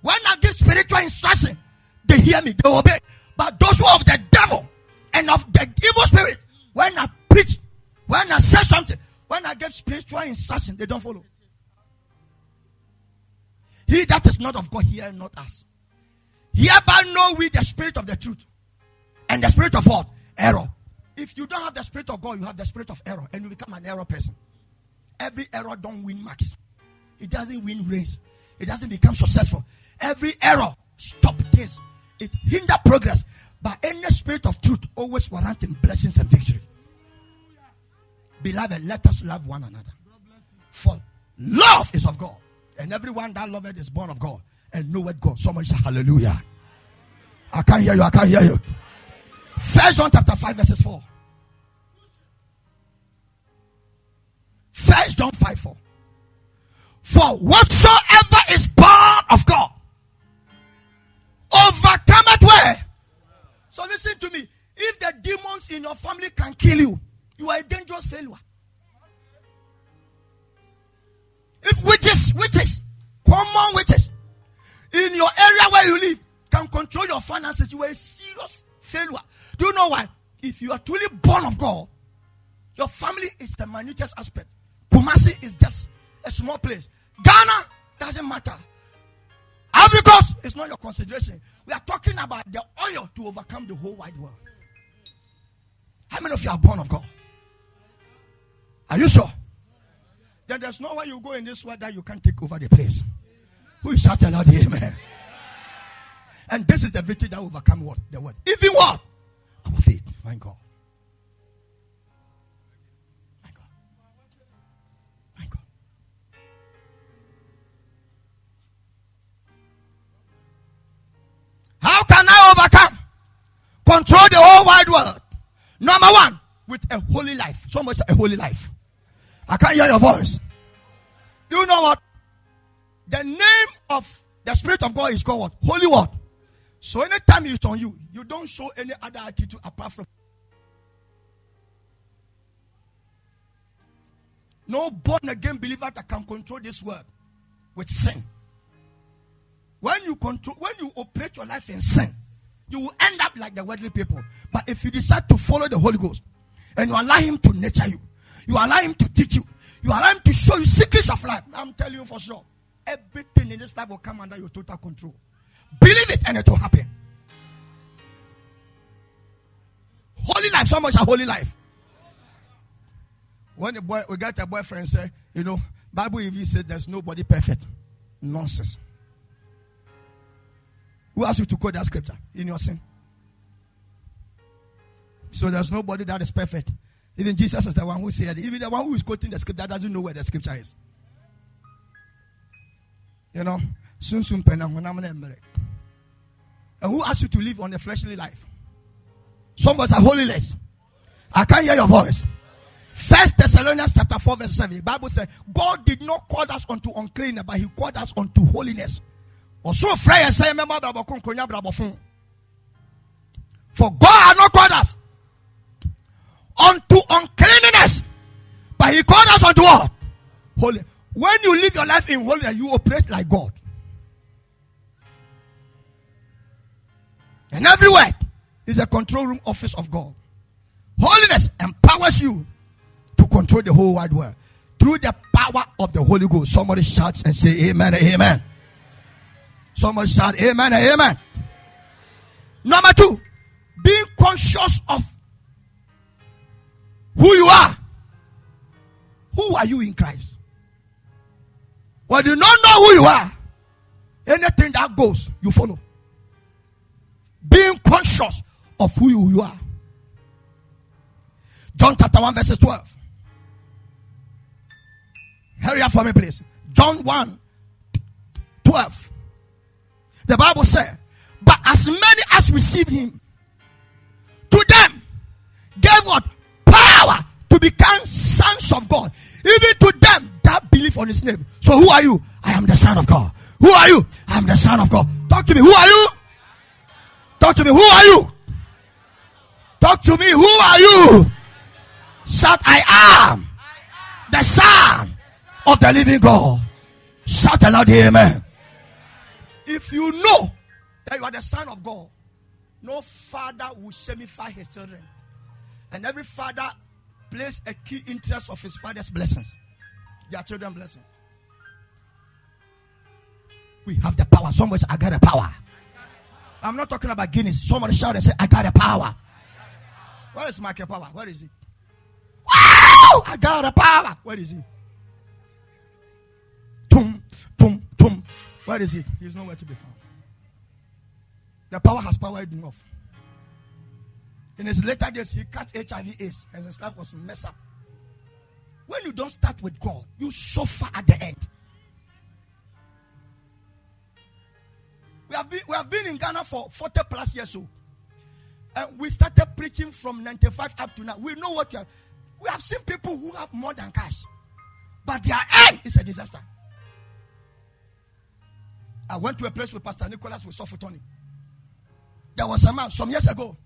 When I give spiritual instruction, they hear me, they obey. But those who of the devil and of the evil spirit, when I preach, when I say something, when I give spiritual instruction, they don't follow. He that is not of God hear not us. Hereby know we the spirit of the truth and the spirit of what? Error. If you don't have the spirit of God, you have the spirit of error, and you become an error person. Every error don't win max. It doesn't win race. It doesn't become successful. Every error stop this. It hinder progress. But any spirit of truth always warranting blessings and victory. Beloved, let us love one another. For love is of God. And everyone that loveth is born of God. And knoweth God. Someone say hallelujah. I can't hear you. I can't hear you. First John chapter 5, verses 4. First John 5 4. For whatsoever is born of God overcometh where? So listen to me. If the demons in your family can kill you, you are a dangerous failure. If witches, witches, common witches, in your area where you live can control your finances, you are a serious Do you know why? If you are truly born of God, your family is the minutest aspect. Kumasi is just a small place. Ghana doesn't matter. Africa is not your consideration. We are talking about the oil to overcome the whole wide world. How many of you are born of God? Are you sure? Then there's no way you go in this world that you can't take over the place. Who is shouting out amen? And this is the victory that overcome what? The word. Even what? Our faith. My God. My God. My God. How can I overcome? Control the whole wide world. Number one, with a holy life. Someone say a holy life. I can't hear your voice. Do you know what? The name of the Spirit of God is called what? Holy Word. So anytime it's on you, you don't show any other attitude apart from. No born again believer that can control this world with sin. When you control, when you operate your life in sin, you will end up like the worldly people. But if you decide to follow the Holy Ghost and you allow Him to nurture you, you allow Him to teach you, you allow Him to show you secrets of life, I'm telling you for sure, everything in this life will come under your total control. Believe it and it will happen. Holy life, so much a holy life. When a boy we got a boyfriend say, you know, Bible even said there's nobody perfect. Nonsense. Who asked you to quote that scripture in your sin? So there's nobody that is perfect. Even Jesus is the one who said, even the one who is quoting the scripture doesn't know where the scripture is. You know, soon soon and who asked you to live on a fleshly life? Somebody say holiness. I can't hear your voice. First Thessalonians chapter 4, verse 7. The Bible says, God did not call us unto uncleanness, but He called us unto holiness. Also, for God had not called us unto uncleanness, but He called us unto what? Holy. When you live your life in holiness, you operate like God. And everywhere is a control room office of God. Holiness empowers you to control the whole wide world through the power of the Holy Ghost. Somebody shouts and say amen amen. Somebody shout amen amen. Number two, being conscious of who you are. Who are you in Christ? When you don't know who you are, anything that goes, you follow. Being conscious of who you are. John chapter 1, verses 12. Hurry up for me, please. John 1 12. The Bible said, But as many as received him, to them gave what? Power to become sons of God. Even to them that believe on his name. So who are you? I am the son of God. Who are you? I am the son of God. Talk to me. Who are you? Talk to me. Who are you? Talk to me. Who are you? Shout, I am the son of the living God. Shout aloud, amen. If you know that you are the son of God, no father will shamify his children. And every father plays a key interest of his father's blessings. Their children blessing. We have the power. Say, I got the power. I'm not talking about Guinness. Somebody shout and say, I got a power. Where is Michael Power? Where is he? Wow! I got a power. Where is he? Tum, tum, tum. Where is he? He's nowhere to be found. The power has powered off. In his later days, he catch HIV AIDS and his life was messed up. When you don't start with God, you suffer at the end. We have been, we have been in Ghana for 40 plus years. So, and we started preaching from 95 up to now. We know what you have. We have seen people who have more than cash, but their end is a disaster. I went to a place with Pastor Nicholas with Sofotoni. There was a man some years ago.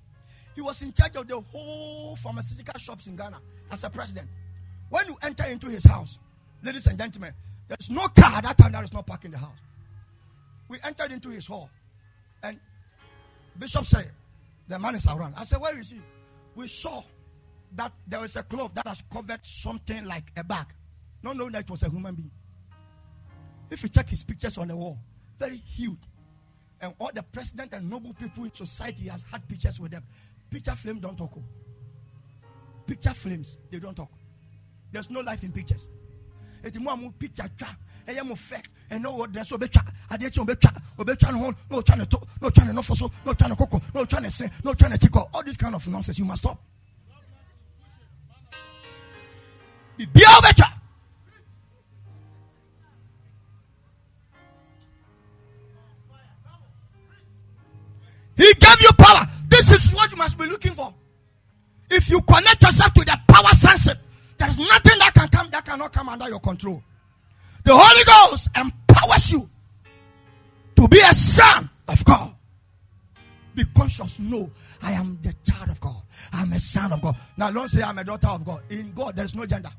He was in charge of the whole pharmaceutical shops in Ghana as a president. When you enter into his house, ladies and gentlemen, there's no car at that time that is not parked in the house. We entered into his hall, and Bishop said, The man is around. I said, Where is he? We saw that there was a cloth that has covered something like a bag, not knowing that it was a human being. If you check his pictures on the wall, very huge. And all the president and noble people in society has had pictures with them. Picture flames don't talk. Oh. Picture flames, they don't talk. There's no life in pictures. It's more picture. Ɛyɛ mo fɛ ɛnɛ wɔ dɛ so ɔbɛtwa adeɛ kyɛ ɔbɛtwa ɔbɛtwa ne ho na ɔtwa ne to na ɔtwa ne nɔfɔ so na ɔtwa ne koko na ɔtwa ne se na ɔtwa ne tikɔ all this kind of nonsense you must stop. bibia ɔbɛtwa. He gave you power. This is what you must be looking for. If you connect yourself to the power sense, there is nothing that can come that cannot come under your control. The Holy Ghost empowers you to be a son of God. Be conscious. No, I am the child of God. I'm a son of God. Now, don't say I'm a daughter of God. In God, there is no gender.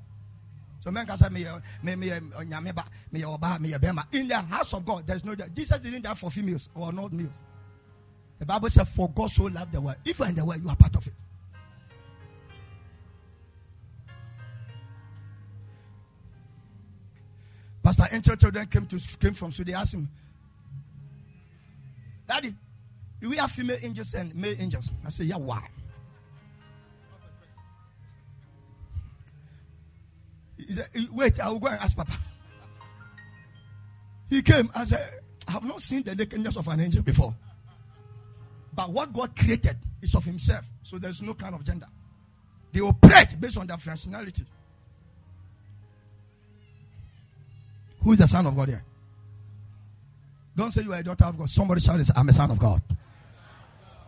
So men can say me uh, me me uh, nyameba me uh, oba me bema. In the house of God, there is no gender. Jesus didn't die for females or not males. The Bible said, "For God so loved the world." If you are in the world, you are part of it. Pastor Angel children came to came from they asked him, Daddy, do we have female angels and male angels? I said, Yeah, why? He said, eh, Wait, I will go and ask Papa. He came and said, I have not seen the nakedness of an angel before. But what God created is of Himself. So there's no kind of gender. They operate based on their functionality. Who is the son of God here? Don't say you are a daughter of God. Somebody shout, I'm a son of God.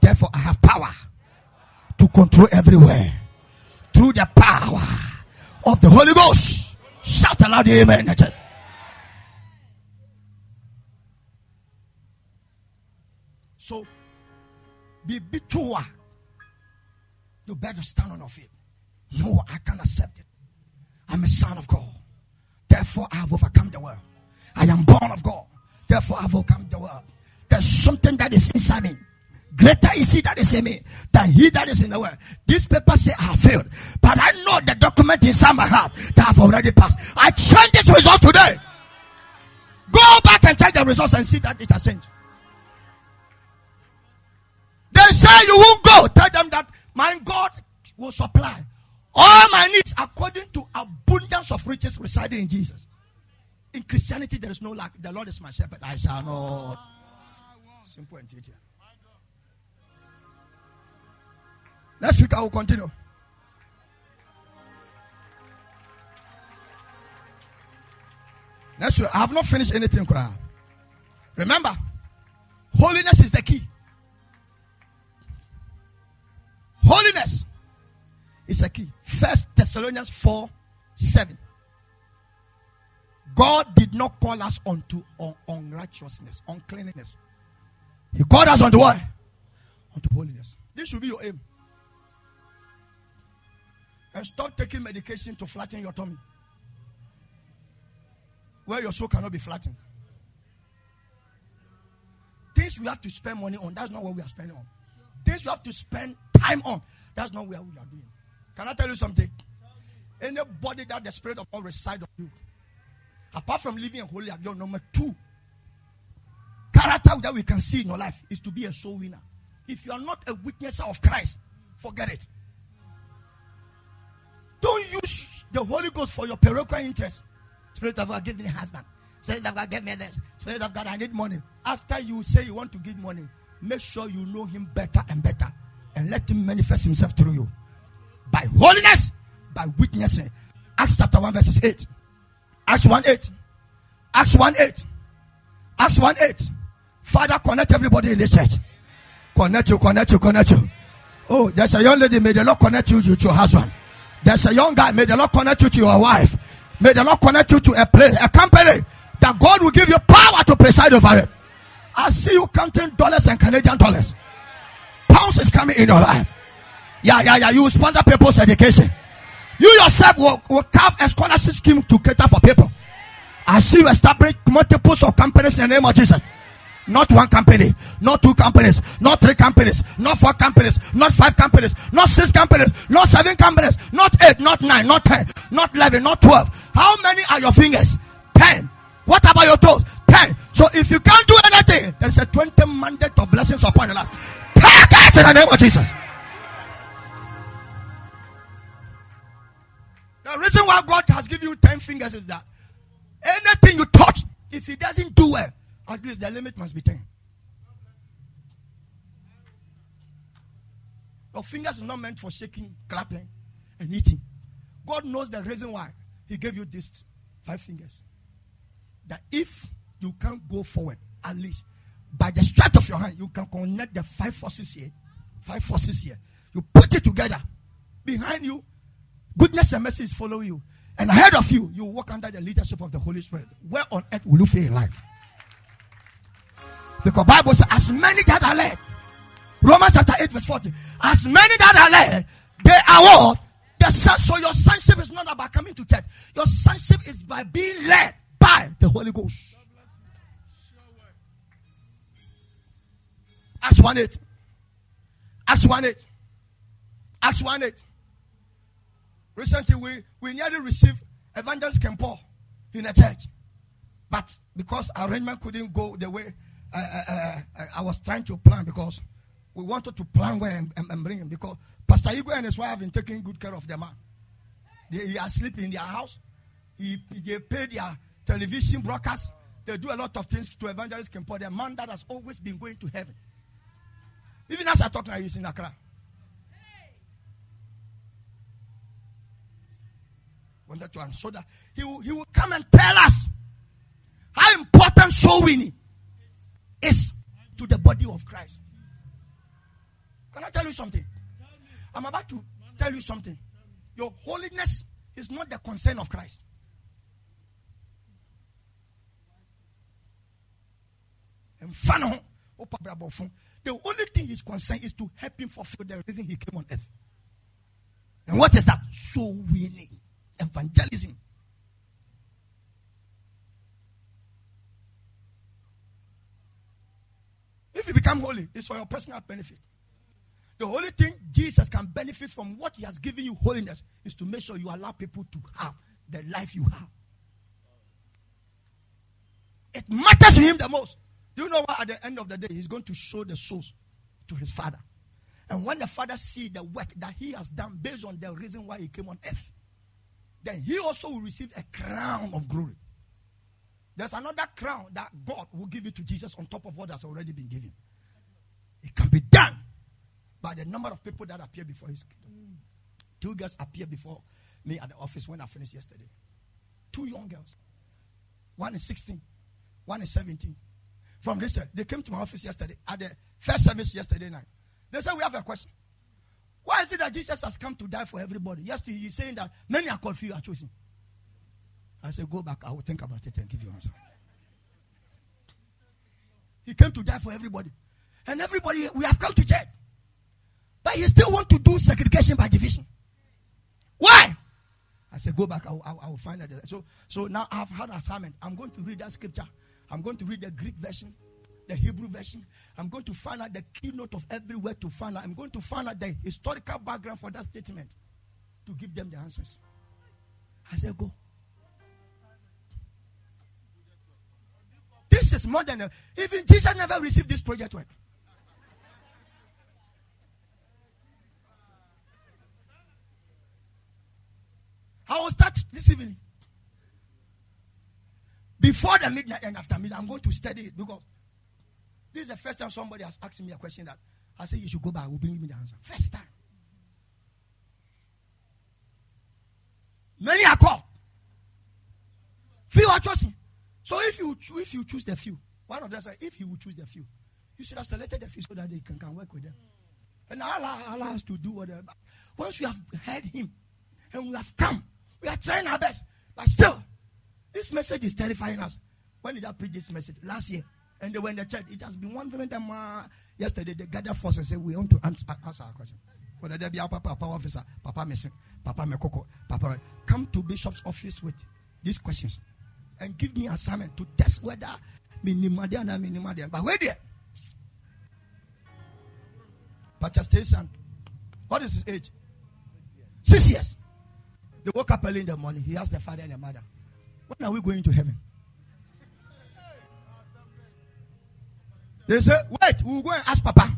Therefore, I have power to control everywhere through the power of the Holy Ghost. Shout aloud, Amen. So, be bitua. You better stand on your feet. No, I can't accept it. I'm a son of God. Therefore, I have overcome the world. I am born of God. Therefore, I have overcome the world. There's something that is inside me. Greater is he that is in me than he that is in the world. These paper say I have failed, but I know the document inside my heart that I have already passed. I change this result today. Go back and check the results and see that it has changed. They say you won't go. Tell them that my God will supply all my needs according to abundance of riches residing in Jesus. In Christianity, there is no lack. The Lord is my shepherd. I shall not. Simple and clear. Next week I will continue. Next week I have not finished anything. Remember, holiness is the key. Holiness is a key. First Thessalonians 4 7. God did not call us unto un- unrighteousness, uncleanness. He called us unto what? Unto holiness. This should be your aim. And stop taking medication to flatten your tummy. Where your soul cannot be flattened. Things we have to spend money on, that's not what we are spending on. Things we have to spend time on, that's not what we are doing. Can I tell you something? Anybody that the Spirit of God resides on you, apart from living a holy life, your number two character that we can see in your life is to be a soul winner. If you are not a witness of Christ, forget it. Don't use the Holy Ghost for your parochial interest. Spirit of God, give me a husband. Spirit of God, give me this. Spirit of God, I need money. After you say you want to give money, make sure you know Him better and better and let Him manifest Himself through you by holiness, by witnessing. Acts chapter 1, verses 8. Acts 1 8. Acts 1 8. Acts 1 8. Father, connect everybody in this church. Connect you, connect you, connect you. Oh, there's a young lady, may the Lord connect you to your husband. There's a young guy, may the Lord connect you to your wife. May the Lord connect you to a place, a company that God will give you power to preside over it. I see you counting dollars and Canadian dollars. Pounds is coming in your life. Yeah, yeah, yeah. You sponsor people's education. You yourself will, will have a scholarship scheme to cater for people. I see you establish multiple of companies in the name of Jesus. Not one company, not two companies, not three companies, not four companies, not five companies, not six companies, not seven companies, not eight, not nine, not ten, not eleven, not twelve. How many are your fingers? Ten. What about your toes? Ten. So if you can't do anything, there's a 20 mandate of blessings upon your life. Take it in the name of Jesus. The reason why God has given you 10 fingers is that anything you touch, if it doesn't do well, at least the limit must be 10. Your fingers are not meant for shaking, clapping, and eating. God knows the reason why He gave you these five fingers. That if you can't go forward, at least by the strength of your hand, you can connect the five forces here, five forces here. You put it together. Behind you, goodness and mercy is following you. And ahead of you, you walk under the leadership of the Holy Spirit. Where on earth will you feel alive? Because Bible says, as many that are led, Romans chapter 8, verse 40, as many that are led, they are what? The son, so your sonship is not about coming to church. Your sonship is by being led by the Holy Ghost. Acts 1 8. Acts 1 8. Acts 1 8. Recently, we, we nearly received Evangelist Kempo in a church. But because arrangement couldn't go the way uh, uh, uh, I was trying to plan, because we wanted to plan where and, and, and bring him. Because Pastor Igor and his wife have been taking good care of the man. They, he are sleeping in their house. He, they pay their television broadcast. They do a lot of things to Evangelist Kempo, the man that has always been going to heaven. Even as I talk now, he's in Accra. Wanted to answer that he will, he will come and tell us how important soul winning is to the body of Christ. Can I tell you something? I'm about to tell you something. Your holiness is not the concern of Christ. The only thing he's concerned is to help him fulfill the reason he came on earth. And what is that? Soul winning, evangelism. If you become holy, it's for your personal benefit. The only thing Jesus can benefit from what he has given you holiness is to make sure you allow people to have the life you have. It matters him the most. Do you know what? At the end of the day, he's going to show the souls to his father. And when the father see the work that he has done based on the reason why he came on earth, then he also will receive a crown of glory. There's another crown that God will give it to Jesus on top of what has already been given. It can be done by the number of people that appear before his kingdom. Two girls appeared before me at the office when I finished yesterday. Two young girls. One is 16, one is 17 from this. They came to my office yesterday at the first service yesterday night. They said, We have a question. That Jesus has come to die for everybody? Yesterday, he's saying that many are called, few are chosen. I said, Go back. I will think about it and give you an answer. He came to die for everybody. And everybody, we have come to church. But he still want to do segregation by division. Why? I said, Go back. I will, I will find out. So, so now I've had assignment. I'm going to read that scripture I'm going to read the Greek version, the Hebrew version. I'm going to find out the keynote of every word to find out. I'm going to find out the historical background for that statement to give them the answers. I said, Go. This is more than a, even Jesus never received this project work. I will start this evening. Before the midnight and after midnight, I'm going to study it because this is the first time somebody has asked me a question that I say you should go back. Will bring me the answer. First time. Many are called. Few are chosen. So if you if you choose the few, one of them said, if you will choose the few, you should have selected the few so that they can, can work with them. And Allah, Allah has to do whatever. Once we have heard him and we have come, we are trying our best. But still, this message is terrifying us. When did I preach this message? Last year. And they were in the church. It has been wondering them uh, yesterday. They gathered force and said, We want to answer, answer our question. Whether there be our papa, papa officer, papa missing, papa mekoko, papa, come to bishop's office with these questions and give me assignment to test whether minimade and minimade. But wait there. Pastor Station. What is his age? Six years. They woke up early in the morning. He asked the father and the mother, When are we going to heaven? They said, Wait, we'll go and ask Papa.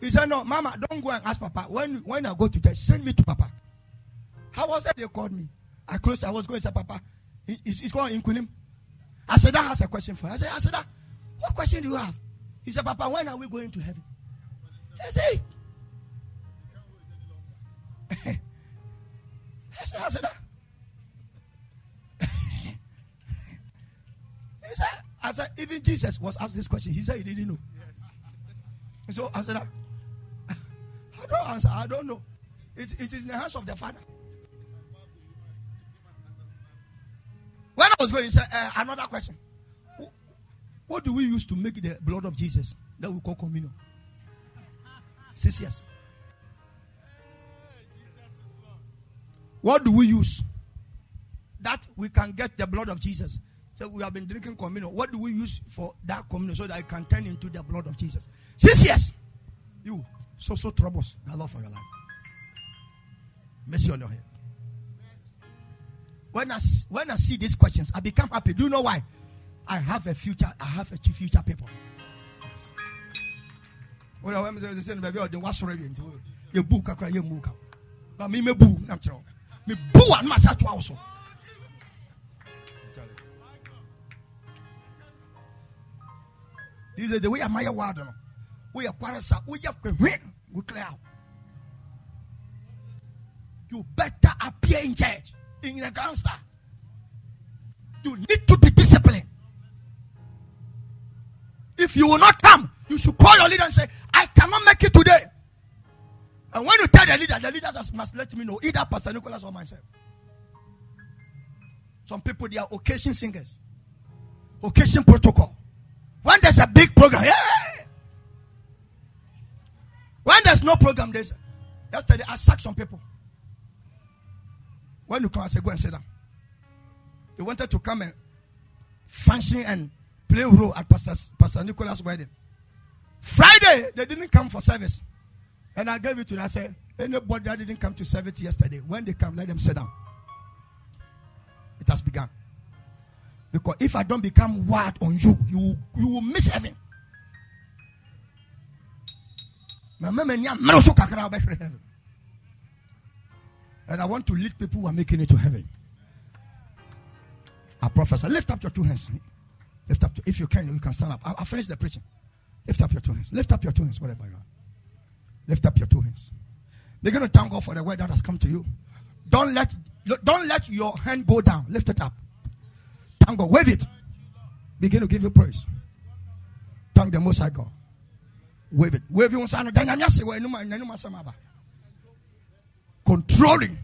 He said, No, Mama, don't go and ask Papa. When, when I go to church, send me to Papa. How was that they called me? I closed, I was going to say, Papa, he, he's, he's called Inkunim. I said, That has a question for you. I said, I said, What question do you have? He said, Papa, when are we going to heaven? I said, I said, I said, I said, even Jesus was asked this question. He said he didn't know. Yes. So I said, I don't answer. I don't know. It, it is in the hands of the Father. When I was going, he said, uh, another question. What do we use to make the blood of Jesus that we call communion? Six years. What do we use that we can get the blood of Jesus? So we have been drinking communion. What do we use for that communion so that it can turn into the blood of Jesus? Six years. You so so troubles. The Lord for your life. Mercy on your head. When I when I see these questions, I become happy. Do you know why? I have a future. I have a future people. But me me boo, Me boo and massage also. This is the way I'm word. We are parasa. We are we clear out. You better appear in church in the gangster. You need to be disciplined. If you will not come, you should call your leader and say, I cannot make it today. And when you tell the leader, the leader must let me know, either Pastor Nicholas or myself. Some people, they are occasion singers, occasion protocol. When there's a no program, there's yesterday I sacked some people. When you come, I say, go and sit down. They wanted to come and function and play role at Pastor, Pastor Nicholas' wedding. Friday, they didn't come for service. And I gave it to them. I said, anybody that didn't come to service yesterday, when they come, let them sit down. It has begun. Because if I don't become wild on you, you, you will miss heaven. And I want to lead people who are making it to heaven. I prophesy. Lift up your two hands. Lift up. If you can, you can stand up. I'll, I'll finish the preaching. Lift up your two hands. Lift up your two hands, whatever you are. Lift up your two hands. Begin to thank God for the word that has come to you. Don't let don't let your hand go down. Lift it up. Thank God. Wave it. Begin to give you praise. Thank the Most High God. Wave it. Wave you want to dang it. Where no man controlling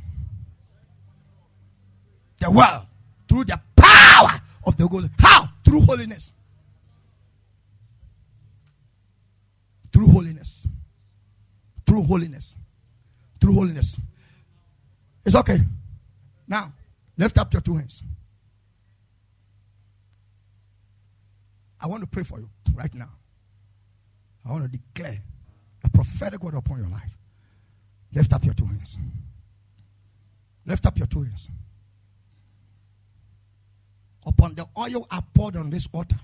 the world through the power of the Holy How? Through holiness. Through holiness. Through holiness. Through holiness. It's okay. Now, lift up your two hands. I want to pray for you right now. I want to declare a prophetic word upon your life. Lift up your two hands. Lift up your two hands. Upon the oil I poured on this altar,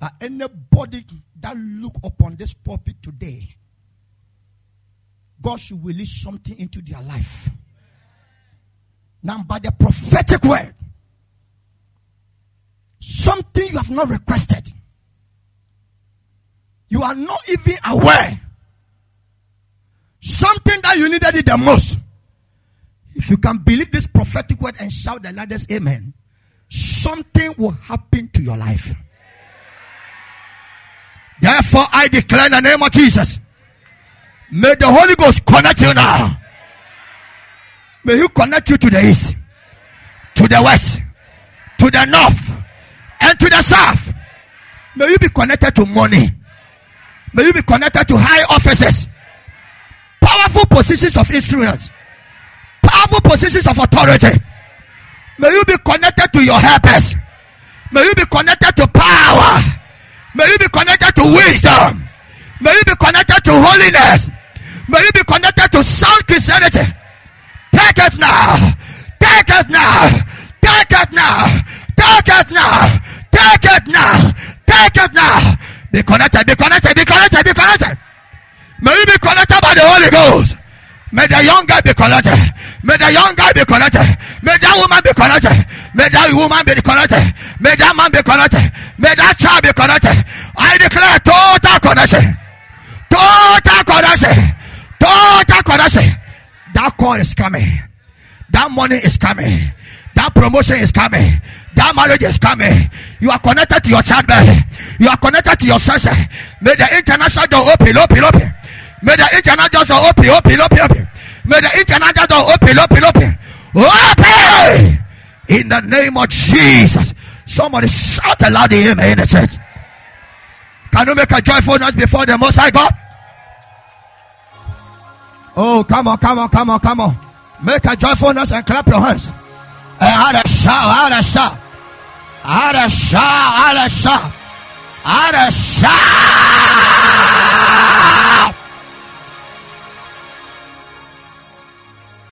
that anybody that look upon this pulpit today, God should release something into their life. Now, by the prophetic word, something you have not requested, you are not even aware, something that you needed it the most. If you can believe this prophetic word and shout the loudest amen, something will happen to your life. Therefore, I declare in the name of Jesus, may the Holy Ghost connect you now. May He connect you to the east, to the west, to the north, and to the south. May you be connected to money. May you be connected to high offices, powerful positions of influence, powerful positions of authority. May you be connected to your helpers. May you be connected to power. May you be connected to wisdom. May you be connected to holiness. May you be connected to sound Christianity. Take it now. Take it now. Take it now. Take it now. Take it now. Take it now. Be connected. Be connected. Be connected. Be connected. May you be connected by the Holy Ghost. May the young guy be connected. May the young guy be connected. May that woman be connected. May that woman be connected. May that man be connected. May that child be connected. I declare total connection. Total connection. Total connection. That call is coming. That money is coming. That promotion is coming. That marriage is coming. You are connected to your childbirth. You are connected to your senses. May the international door open, open, open. May the international door open, open, open, open. May the international door open, open, open. Open! In the name of Jesus. Somebody shout aloud the amen in the church. Can you make a joyful noise before the Most High God? Oh, come on, come on, come on, come on. Make a joyful noise and clap your hands. Eh, and add a shout, add a shout. Arashah, Arashah, Arashah.